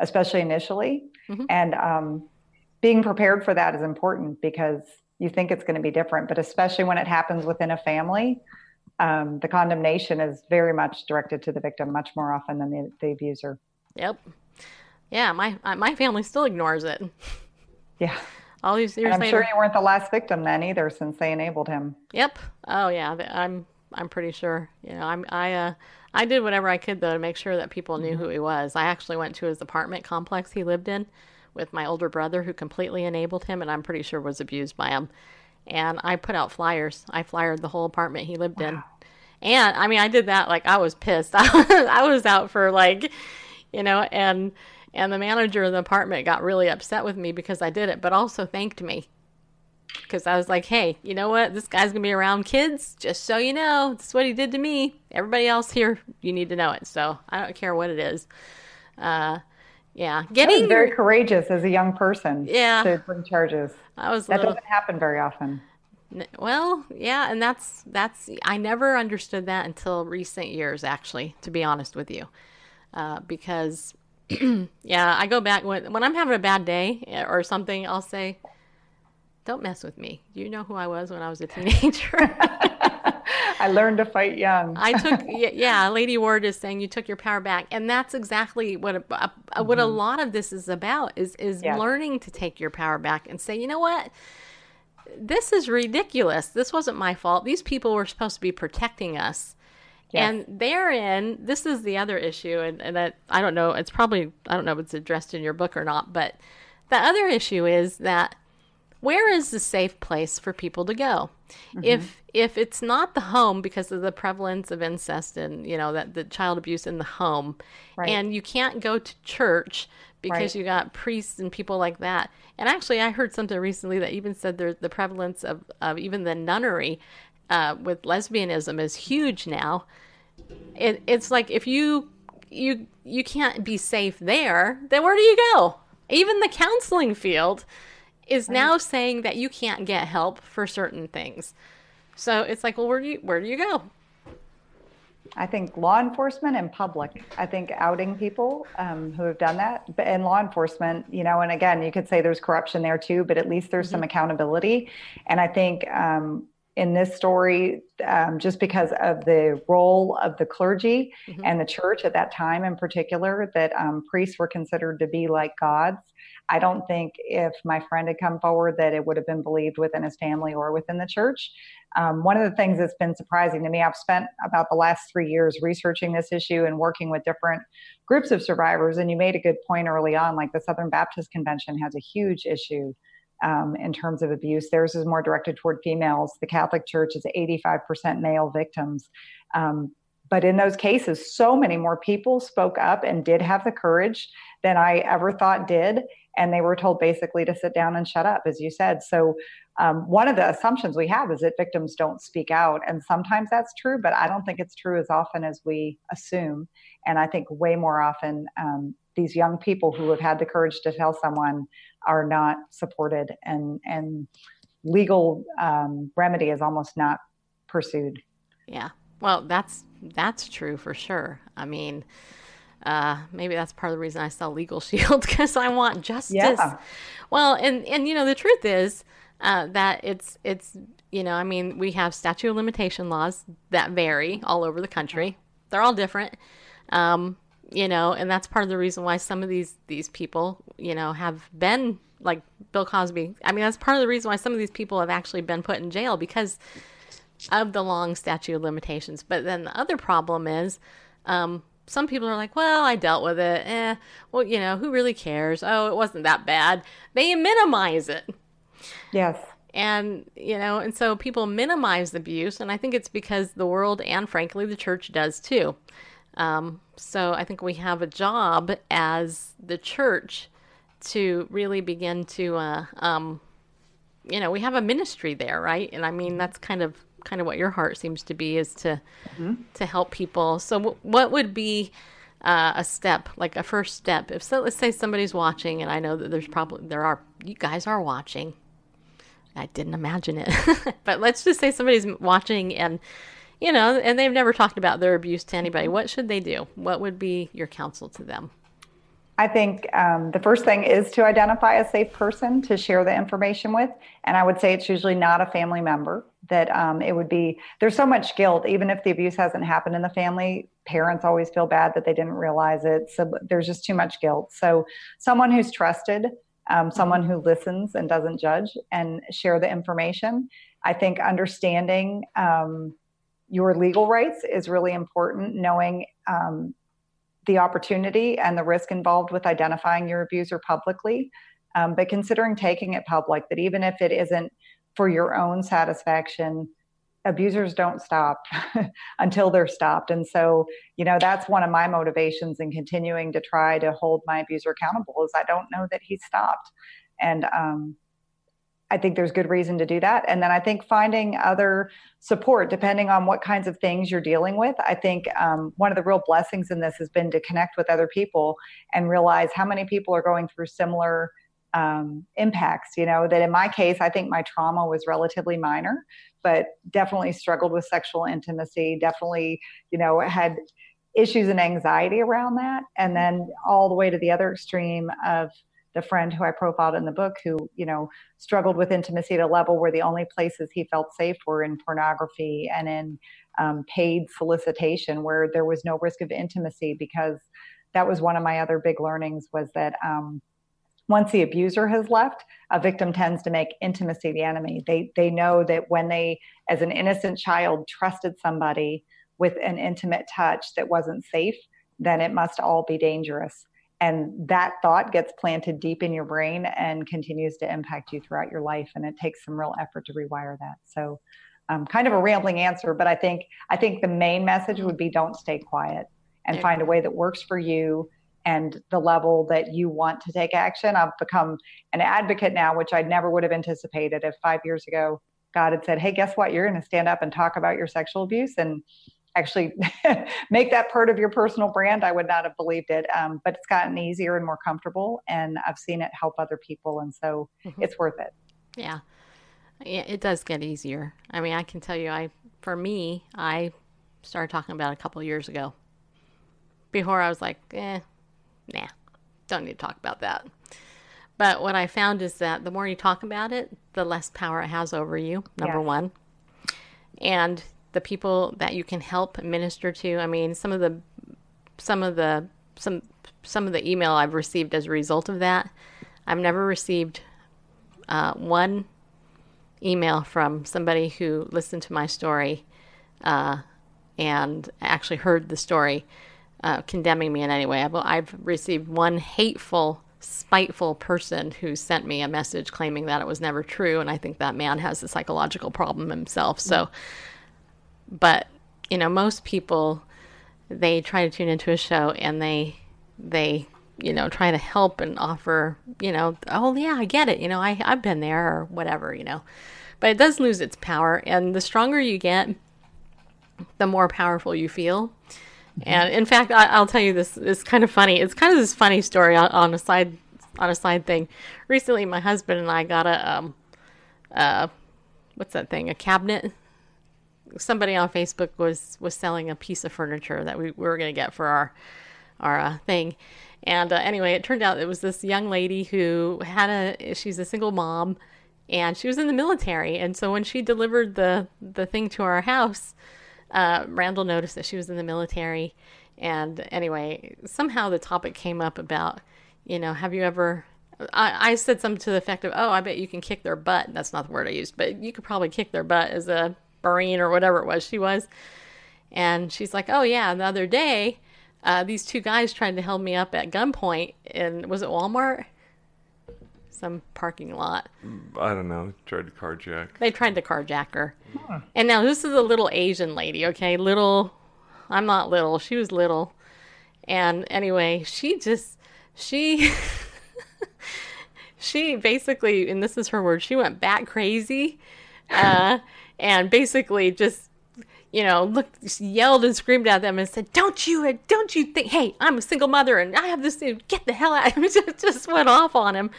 especially initially, mm-hmm. and um, being prepared for that is important because you think it's going to be different, but especially when it happens within a family. Um, the condemnation is very much directed to the victim much more often than the, the abuser. Yep. Yeah, my my family still ignores it. Yeah. All these years and I'm later. sure you weren't the last victim then either, since they enabled him. Yep. Oh yeah, I'm I'm pretty sure. You know, I'm I uh I did whatever I could though to make sure that people knew mm-hmm. who he was. I actually went to his apartment complex he lived in with my older brother who completely enabled him and I'm pretty sure was abused by him. And I put out flyers. I flyered the whole apartment he lived wow. in. And I mean, I did that like I was pissed. I was out for like you know, and and the manager of the apartment got really upset with me because I did it, but also thanked me. Because I was like, hey, you know what? This guy's to be around kids, just so you know. This is what he did to me. Everybody else here, you need to know it. So I don't care what it is. Uh, yeah. Getting very courageous as a young person. Yeah. To bring charges. I was that little, doesn't happen very often. Well, yeah, and that's that's I never understood that until recent years, actually, to be honest with you uh, because yeah, I go back when when I'm having a bad day or something. I'll say, "Don't mess with me." You know who I was when I was a teenager. I learned to fight young. I took yeah. Lady Ward is saying you took your power back, and that's exactly what a, a what mm-hmm. a lot of this is about is is yeah. learning to take your power back and say, you know what. This is ridiculous. This wasn't my fault. These people were supposed to be protecting us And therein, this is the other issue, and, and that I don't know, it's probably, I don't know if it's addressed in your book or not, but the other issue is that where is the safe place for people to go? Mm-hmm. If if it's not the home because of the prevalence of incest and you know that the child abuse in the home, right. and you can't go to church because right. you got priests and people like that. And actually, I heard something recently that even said there's the prevalence of, of even the nunnery uh, with lesbianism is huge now. It, it's like if you you you can't be safe there, then where do you go? Even the counseling field is right. now saying that you can't get help for certain things. So it's like, well, where do you where do you go? I think law enforcement and public. I think outing people um, who have done that, but in law enforcement, you know, and again, you could say there's corruption there too, but at least there's mm-hmm. some accountability. And I think um, in this story, um, just because of the role of the clergy mm-hmm. and the church at that time in particular, that um, priests were considered to be like gods. I don't think if my friend had come forward that it would have been believed within his family or within the church. Um, one of the things that's been surprising to me, I've spent about the last three years researching this issue and working with different groups of survivors. And you made a good point early on, like the Southern Baptist Convention has a huge issue um, in terms of abuse. Theirs is more directed toward females. The Catholic Church is 85% male victims. Um, but in those cases, so many more people spoke up and did have the courage than I ever thought did. And they were told basically to sit down and shut up, as you said. So, um, one of the assumptions we have is that victims don't speak out. And sometimes that's true, but I don't think it's true as often as we assume. And I think way more often, um, these young people who have had the courage to tell someone are not supported and and legal um, remedy is almost not pursued. Yeah, well, that's that's true for sure. I mean, uh, maybe that's part of the reason I sell Legal Shield because I want justice. Yeah. Well, and and you know the truth is uh, that it's it's you know I mean we have statute of limitation laws that vary all over the country. They're all different. Um, you know, and that's part of the reason why some of these these people, you know, have been like Bill Cosby. I mean, that's part of the reason why some of these people have actually been put in jail because of the long statute of limitations. But then the other problem is, um, some people are like, well, I dealt with it. Eh, well, you know, who really cares? Oh, it wasn't that bad. They minimize it. Yes. And, you know, and so people minimize abuse. And I think it's because the world and frankly the church does too. Um, so I think we have a job as the church to really begin to, uh, um, you know, we have a ministry there, right? And I mean, that's kind of kind of what your heart seems to be is to mm-hmm. to help people. So, w- what would be uh, a step, like a first step? If so, let's say somebody's watching, and I know that there's probably there are you guys are watching. I didn't imagine it, but let's just say somebody's watching and you know, and they've never talked about their abuse to anybody. What should they do? What would be your counsel to them? I think um, the first thing is to identify a safe person to share the information with. And I would say it's usually not a family member, that um, it would be, there's so much guilt, even if the abuse hasn't happened in the family. Parents always feel bad that they didn't realize it. So there's just too much guilt. So someone who's trusted, um, someone who listens and doesn't judge and share the information. I think understanding um, your legal rights is really important, knowing um, the opportunity and the risk involved with identifying your abuser publicly. Um, but considering taking it public, that even if it isn't for your own satisfaction, abusers don't stop until they're stopped. And so, you know, that's one of my motivations in continuing to try to hold my abuser accountable is I don't know that he stopped. And um, I think there's good reason to do that. And then I think finding other support, depending on what kinds of things you're dealing with. I think um, one of the real blessings in this has been to connect with other people and realize how many people are going through similar um, impacts. You know, that in my case, I think my trauma was relatively minor, but definitely struggled with sexual intimacy, definitely, you know, had issues and anxiety around that. And then all the way to the other extreme of the friend who I profiled in the book who, you know, struggled with intimacy at a level where the only places he felt safe were in pornography and in um, paid solicitation where there was no risk of intimacy because that was one of my other big learnings was that um, once the abuser has left, a victim tends to make intimacy the enemy. They they know that when they, as an innocent child, trusted somebody with an intimate touch that wasn't safe, then it must all be dangerous and that thought gets planted deep in your brain and continues to impact you throughout your life and it takes some real effort to rewire that. So um, kind of a rambling answer but i think i think the main message would be don't stay quiet and find a way that works for you and the level that you want to take action. I've become an advocate now which i never would have anticipated if five years ago god had said hey guess what? You're going to stand up and talk about your sexual abuse and actually make that part of your personal brand, I would not have believed it. Um, but it's gotten easier and more comfortable, and I've seen it help other people, and so mm-hmm. it's worth it. Yeah. yeah, it does get easier. I mean, I can tell you, I for me, I started talking about a couple of years ago. Before I was like, eh, nah, don't need to talk about that. But what I found is that the more you talk about it, the less power it has over you, number Yes. one. And the people that you can help minister to, I mean, some of the some of the some some of the email I've received as a result of that, I've never received uh, one email from somebody who listened to my story uh, and actually heard the story uh, condemning me in any way. I've, I've received one hateful, spiteful person who sent me a message claiming that it was never true, and I think that man has a psychological problem himself. So, but you know, most people they try to tune into a show and they they you know try to help and offer you know oh yeah i get it you know I, i've been there or whatever you know. But it does lose its power and the stronger you get the more powerful you feel. And in fact I, i'll tell you this is kind of funny it's kind of this funny story on, on a side on a side thing. Recently my husband and i got a um uh what's that thing a cabinet somebody on Facebook was was selling a piece of furniture that we, we were going to get for our our uh, thing. And uh, anyway, it turned out it was this young lady who had a she's a single mom and she was in the military. And so when she delivered the the thing to our house, uh, Randall noticed that she was in the military. And anyway, somehow the topic came up about, you know, have you ever I, I said something to the effect of, "Oh, I bet you can kick their butt." That's not the word I used, but you could probably kick their butt as a marine or whatever it was she was. And she's like, "Oh yeah." The other day, uh, these two guys tried to hold me up at gunpoint, and was it Walmart? Some parking lot. I don't know. Tried to carjack. They tried to carjack her. And now this is a little Asian lady, okay? Little. I'm not little. She was little. And anyway, she just she she basically, and this is her word, she went bat crazy, uh, and basically just you know looked yelled and screamed at them and said, "Don't you don't you think? Hey, I'm a single mother and I have this. Get the hell out!" just just went off on him,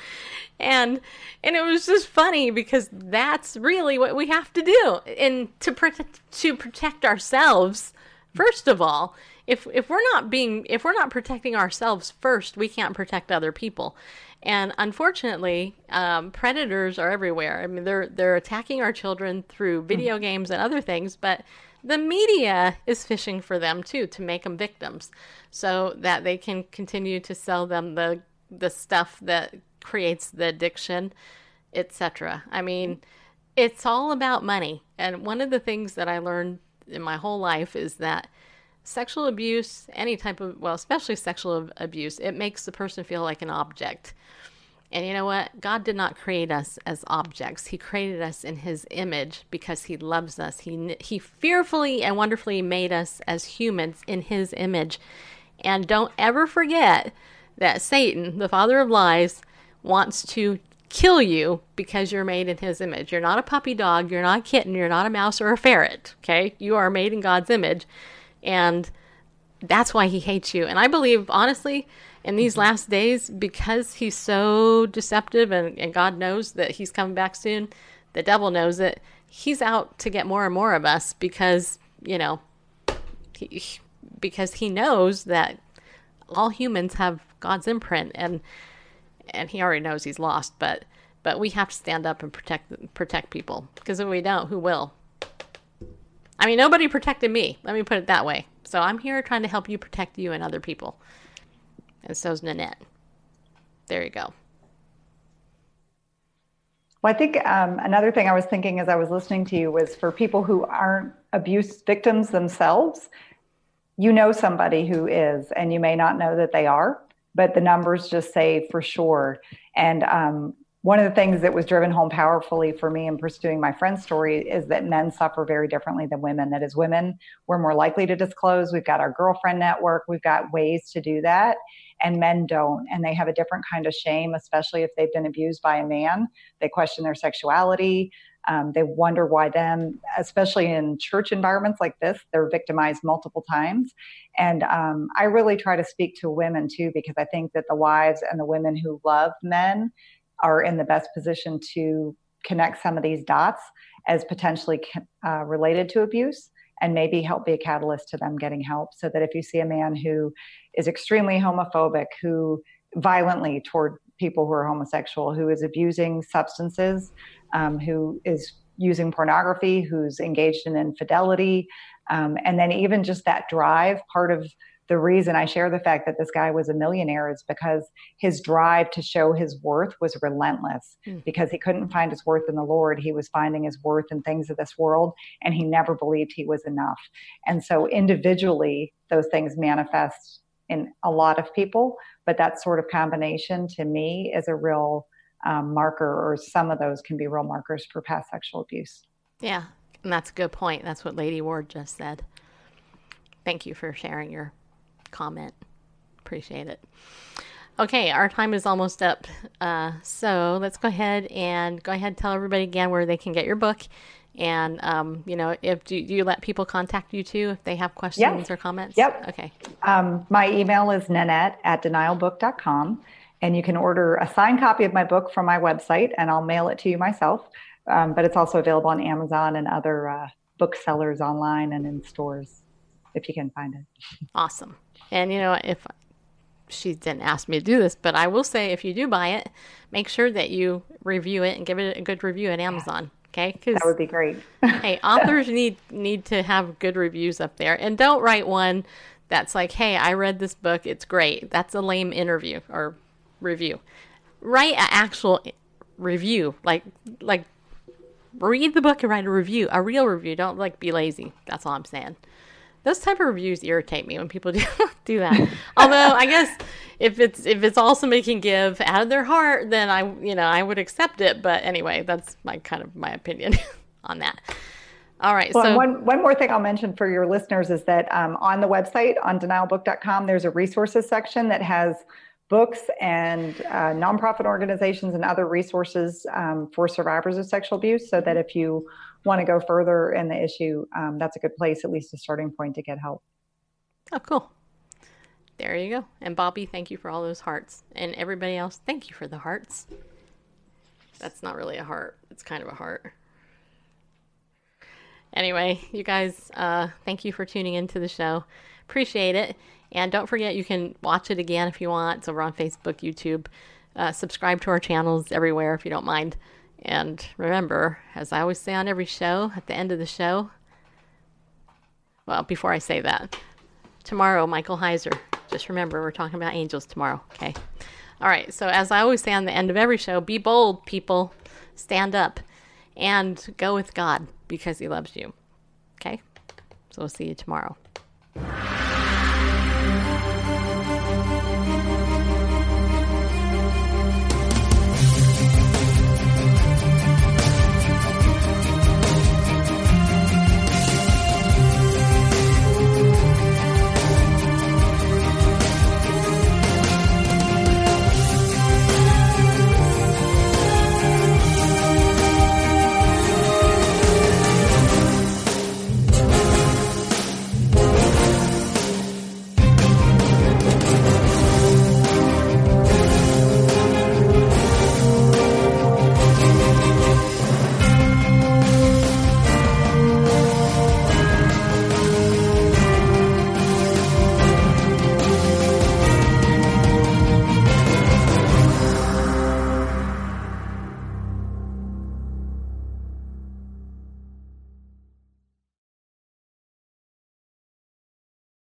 and and it was just funny because that's really what we have to do, and to protect to protect ourselves first of all if if we're not being if we're not protecting ourselves first we can't protect other people and unfortunately um, predators are everywhere. I mean they're they're attacking our children through video games and other things but the media is fishing for them too to make them victims so that they can continue to sell them the the stuff that creates the addiction etc i mean it's all about money. And one of the things that i learned in my whole life is that sexual abuse, any type of, well, especially sexual abuse, it makes the person feel like an object. And you know what? God did not create us as objects. He created us in his image because he loves us. He he fearfully and wonderfully made us as humans in his image. And don't ever forget that Satan, the father of lies, wants to kill you because you're made in his image. You're not a puppy dog, you're not a kitten, you're not a mouse or a ferret, okay? You are made in God's image. And that's why he hates you. And I believe, honestly, in these mm-hmm. last days, because he's so deceptive and, and God knows that he's coming back soon, the devil knows it. He's out to get more and more of us because, you know, he, because he knows that all humans have God's imprint and and he already knows he's lost, but but we have to stand up and protect protect people because if we don't, who will? I mean, nobody protected me. Let me put it that way. So I'm here trying to help you protect you and other people. And so's Nanette. There you go. Well, I think um, another thing I was thinking as I was listening to you was for people who aren't abuse victims themselves, you know somebody who is, and you may not know that they are, but the numbers just say for sure. And um, one of the things that was driven home powerfully for me in pursuing my friend's story is that men suffer very differently than women. That as women, we're more likely to disclose. We've got our girlfriend network, we've got ways to do that, and men don't. And they have a different kind of shame, especially if they've been abused by a man. They question their sexuality. Um, they wonder why them, especially in church environments like this, they're victimized multiple times. And um, I really try to speak to women too, because I think that the wives and the women who love men are in the best position to connect some of these dots as potentially uh, related to abuse and maybe help be a catalyst to them getting help so that if you see a man who is extremely homophobic who violently toward people who are homosexual who is abusing substances um, who is using pornography who's engaged in infidelity um, and then even just that drive part of the reason I share the fact that this guy was a millionaire is because his drive to show his worth was relentless mm. because he couldn't find his worth in the Lord. He was finding his worth in things of this world and he never believed he was enough. And so individually, those things manifest in a lot of people, but that sort of combination to me is a real um, marker, or some of those can be real markers for past sexual abuse. Yeah, and that's a good point. That's what Lady Ward just said. Thank you for sharing your comment. Appreciate it. Okay, our time is almost up. Uh, so let's go ahead and go ahead and tell everybody again where they can get your book. And, um, you know, if do, do, you let people contact you too if they have questions yep. or comments? Yep. Okay. Um, my email is nanette at denialbook.com. And you can order a signed copy of my book from my website, and I'll mail it to you myself. Um, but it's also available on Amazon and other uh, booksellers online and in stores if you can find it. Awesome. And you know, if she didn't ask me to do this, but I will say if you do buy it, make sure that you review it and give it a good review at Amazon. Okay, that would be great. hey, authors need need to have good reviews up there, and don't write one that's like, "Hey, I read this book; it's great." That's a lame interview or review. Write an actual review, like like read the book and write a review, a real review. Don't like be lazy. That's all I'm saying those type of reviews irritate me when people do do that. Although I guess if it's if it's all somebody can give out of their heart, then I you know I would accept it. But anyway, that's my kind of my opinion on that. All right. Well, so one one more thing I'll mention for your listeners is that um, on the website on denialbook.com, there's a resources section that has books and uh, nonprofit organizations and other resources um, for survivors of sexual abuse, so that if you want to go further in the issue, um, that's a good place, at least a starting point to get help. Oh, cool. There you go. And Bobby, thank you for all those hearts. And everybody else, thank you for the hearts. That's not really a heart, it's kind of a heart. Anyway, you guys, uh, thank you for tuning into the show. Appreciate it. And don't forget, you can watch it again if you want. It's over on Facebook, YouTube. Uh, subscribe to our channels everywhere if you don't mind. And remember, as I always say on every show, at the end of the show, well, before I say that, tomorrow, Michael Heiser. Just remember, we're talking about angels tomorrow, okay? All right, so as I always say on the end of every show, be bold, people. Stand up and go with God because He loves you, okay? So we'll see you tomorrow.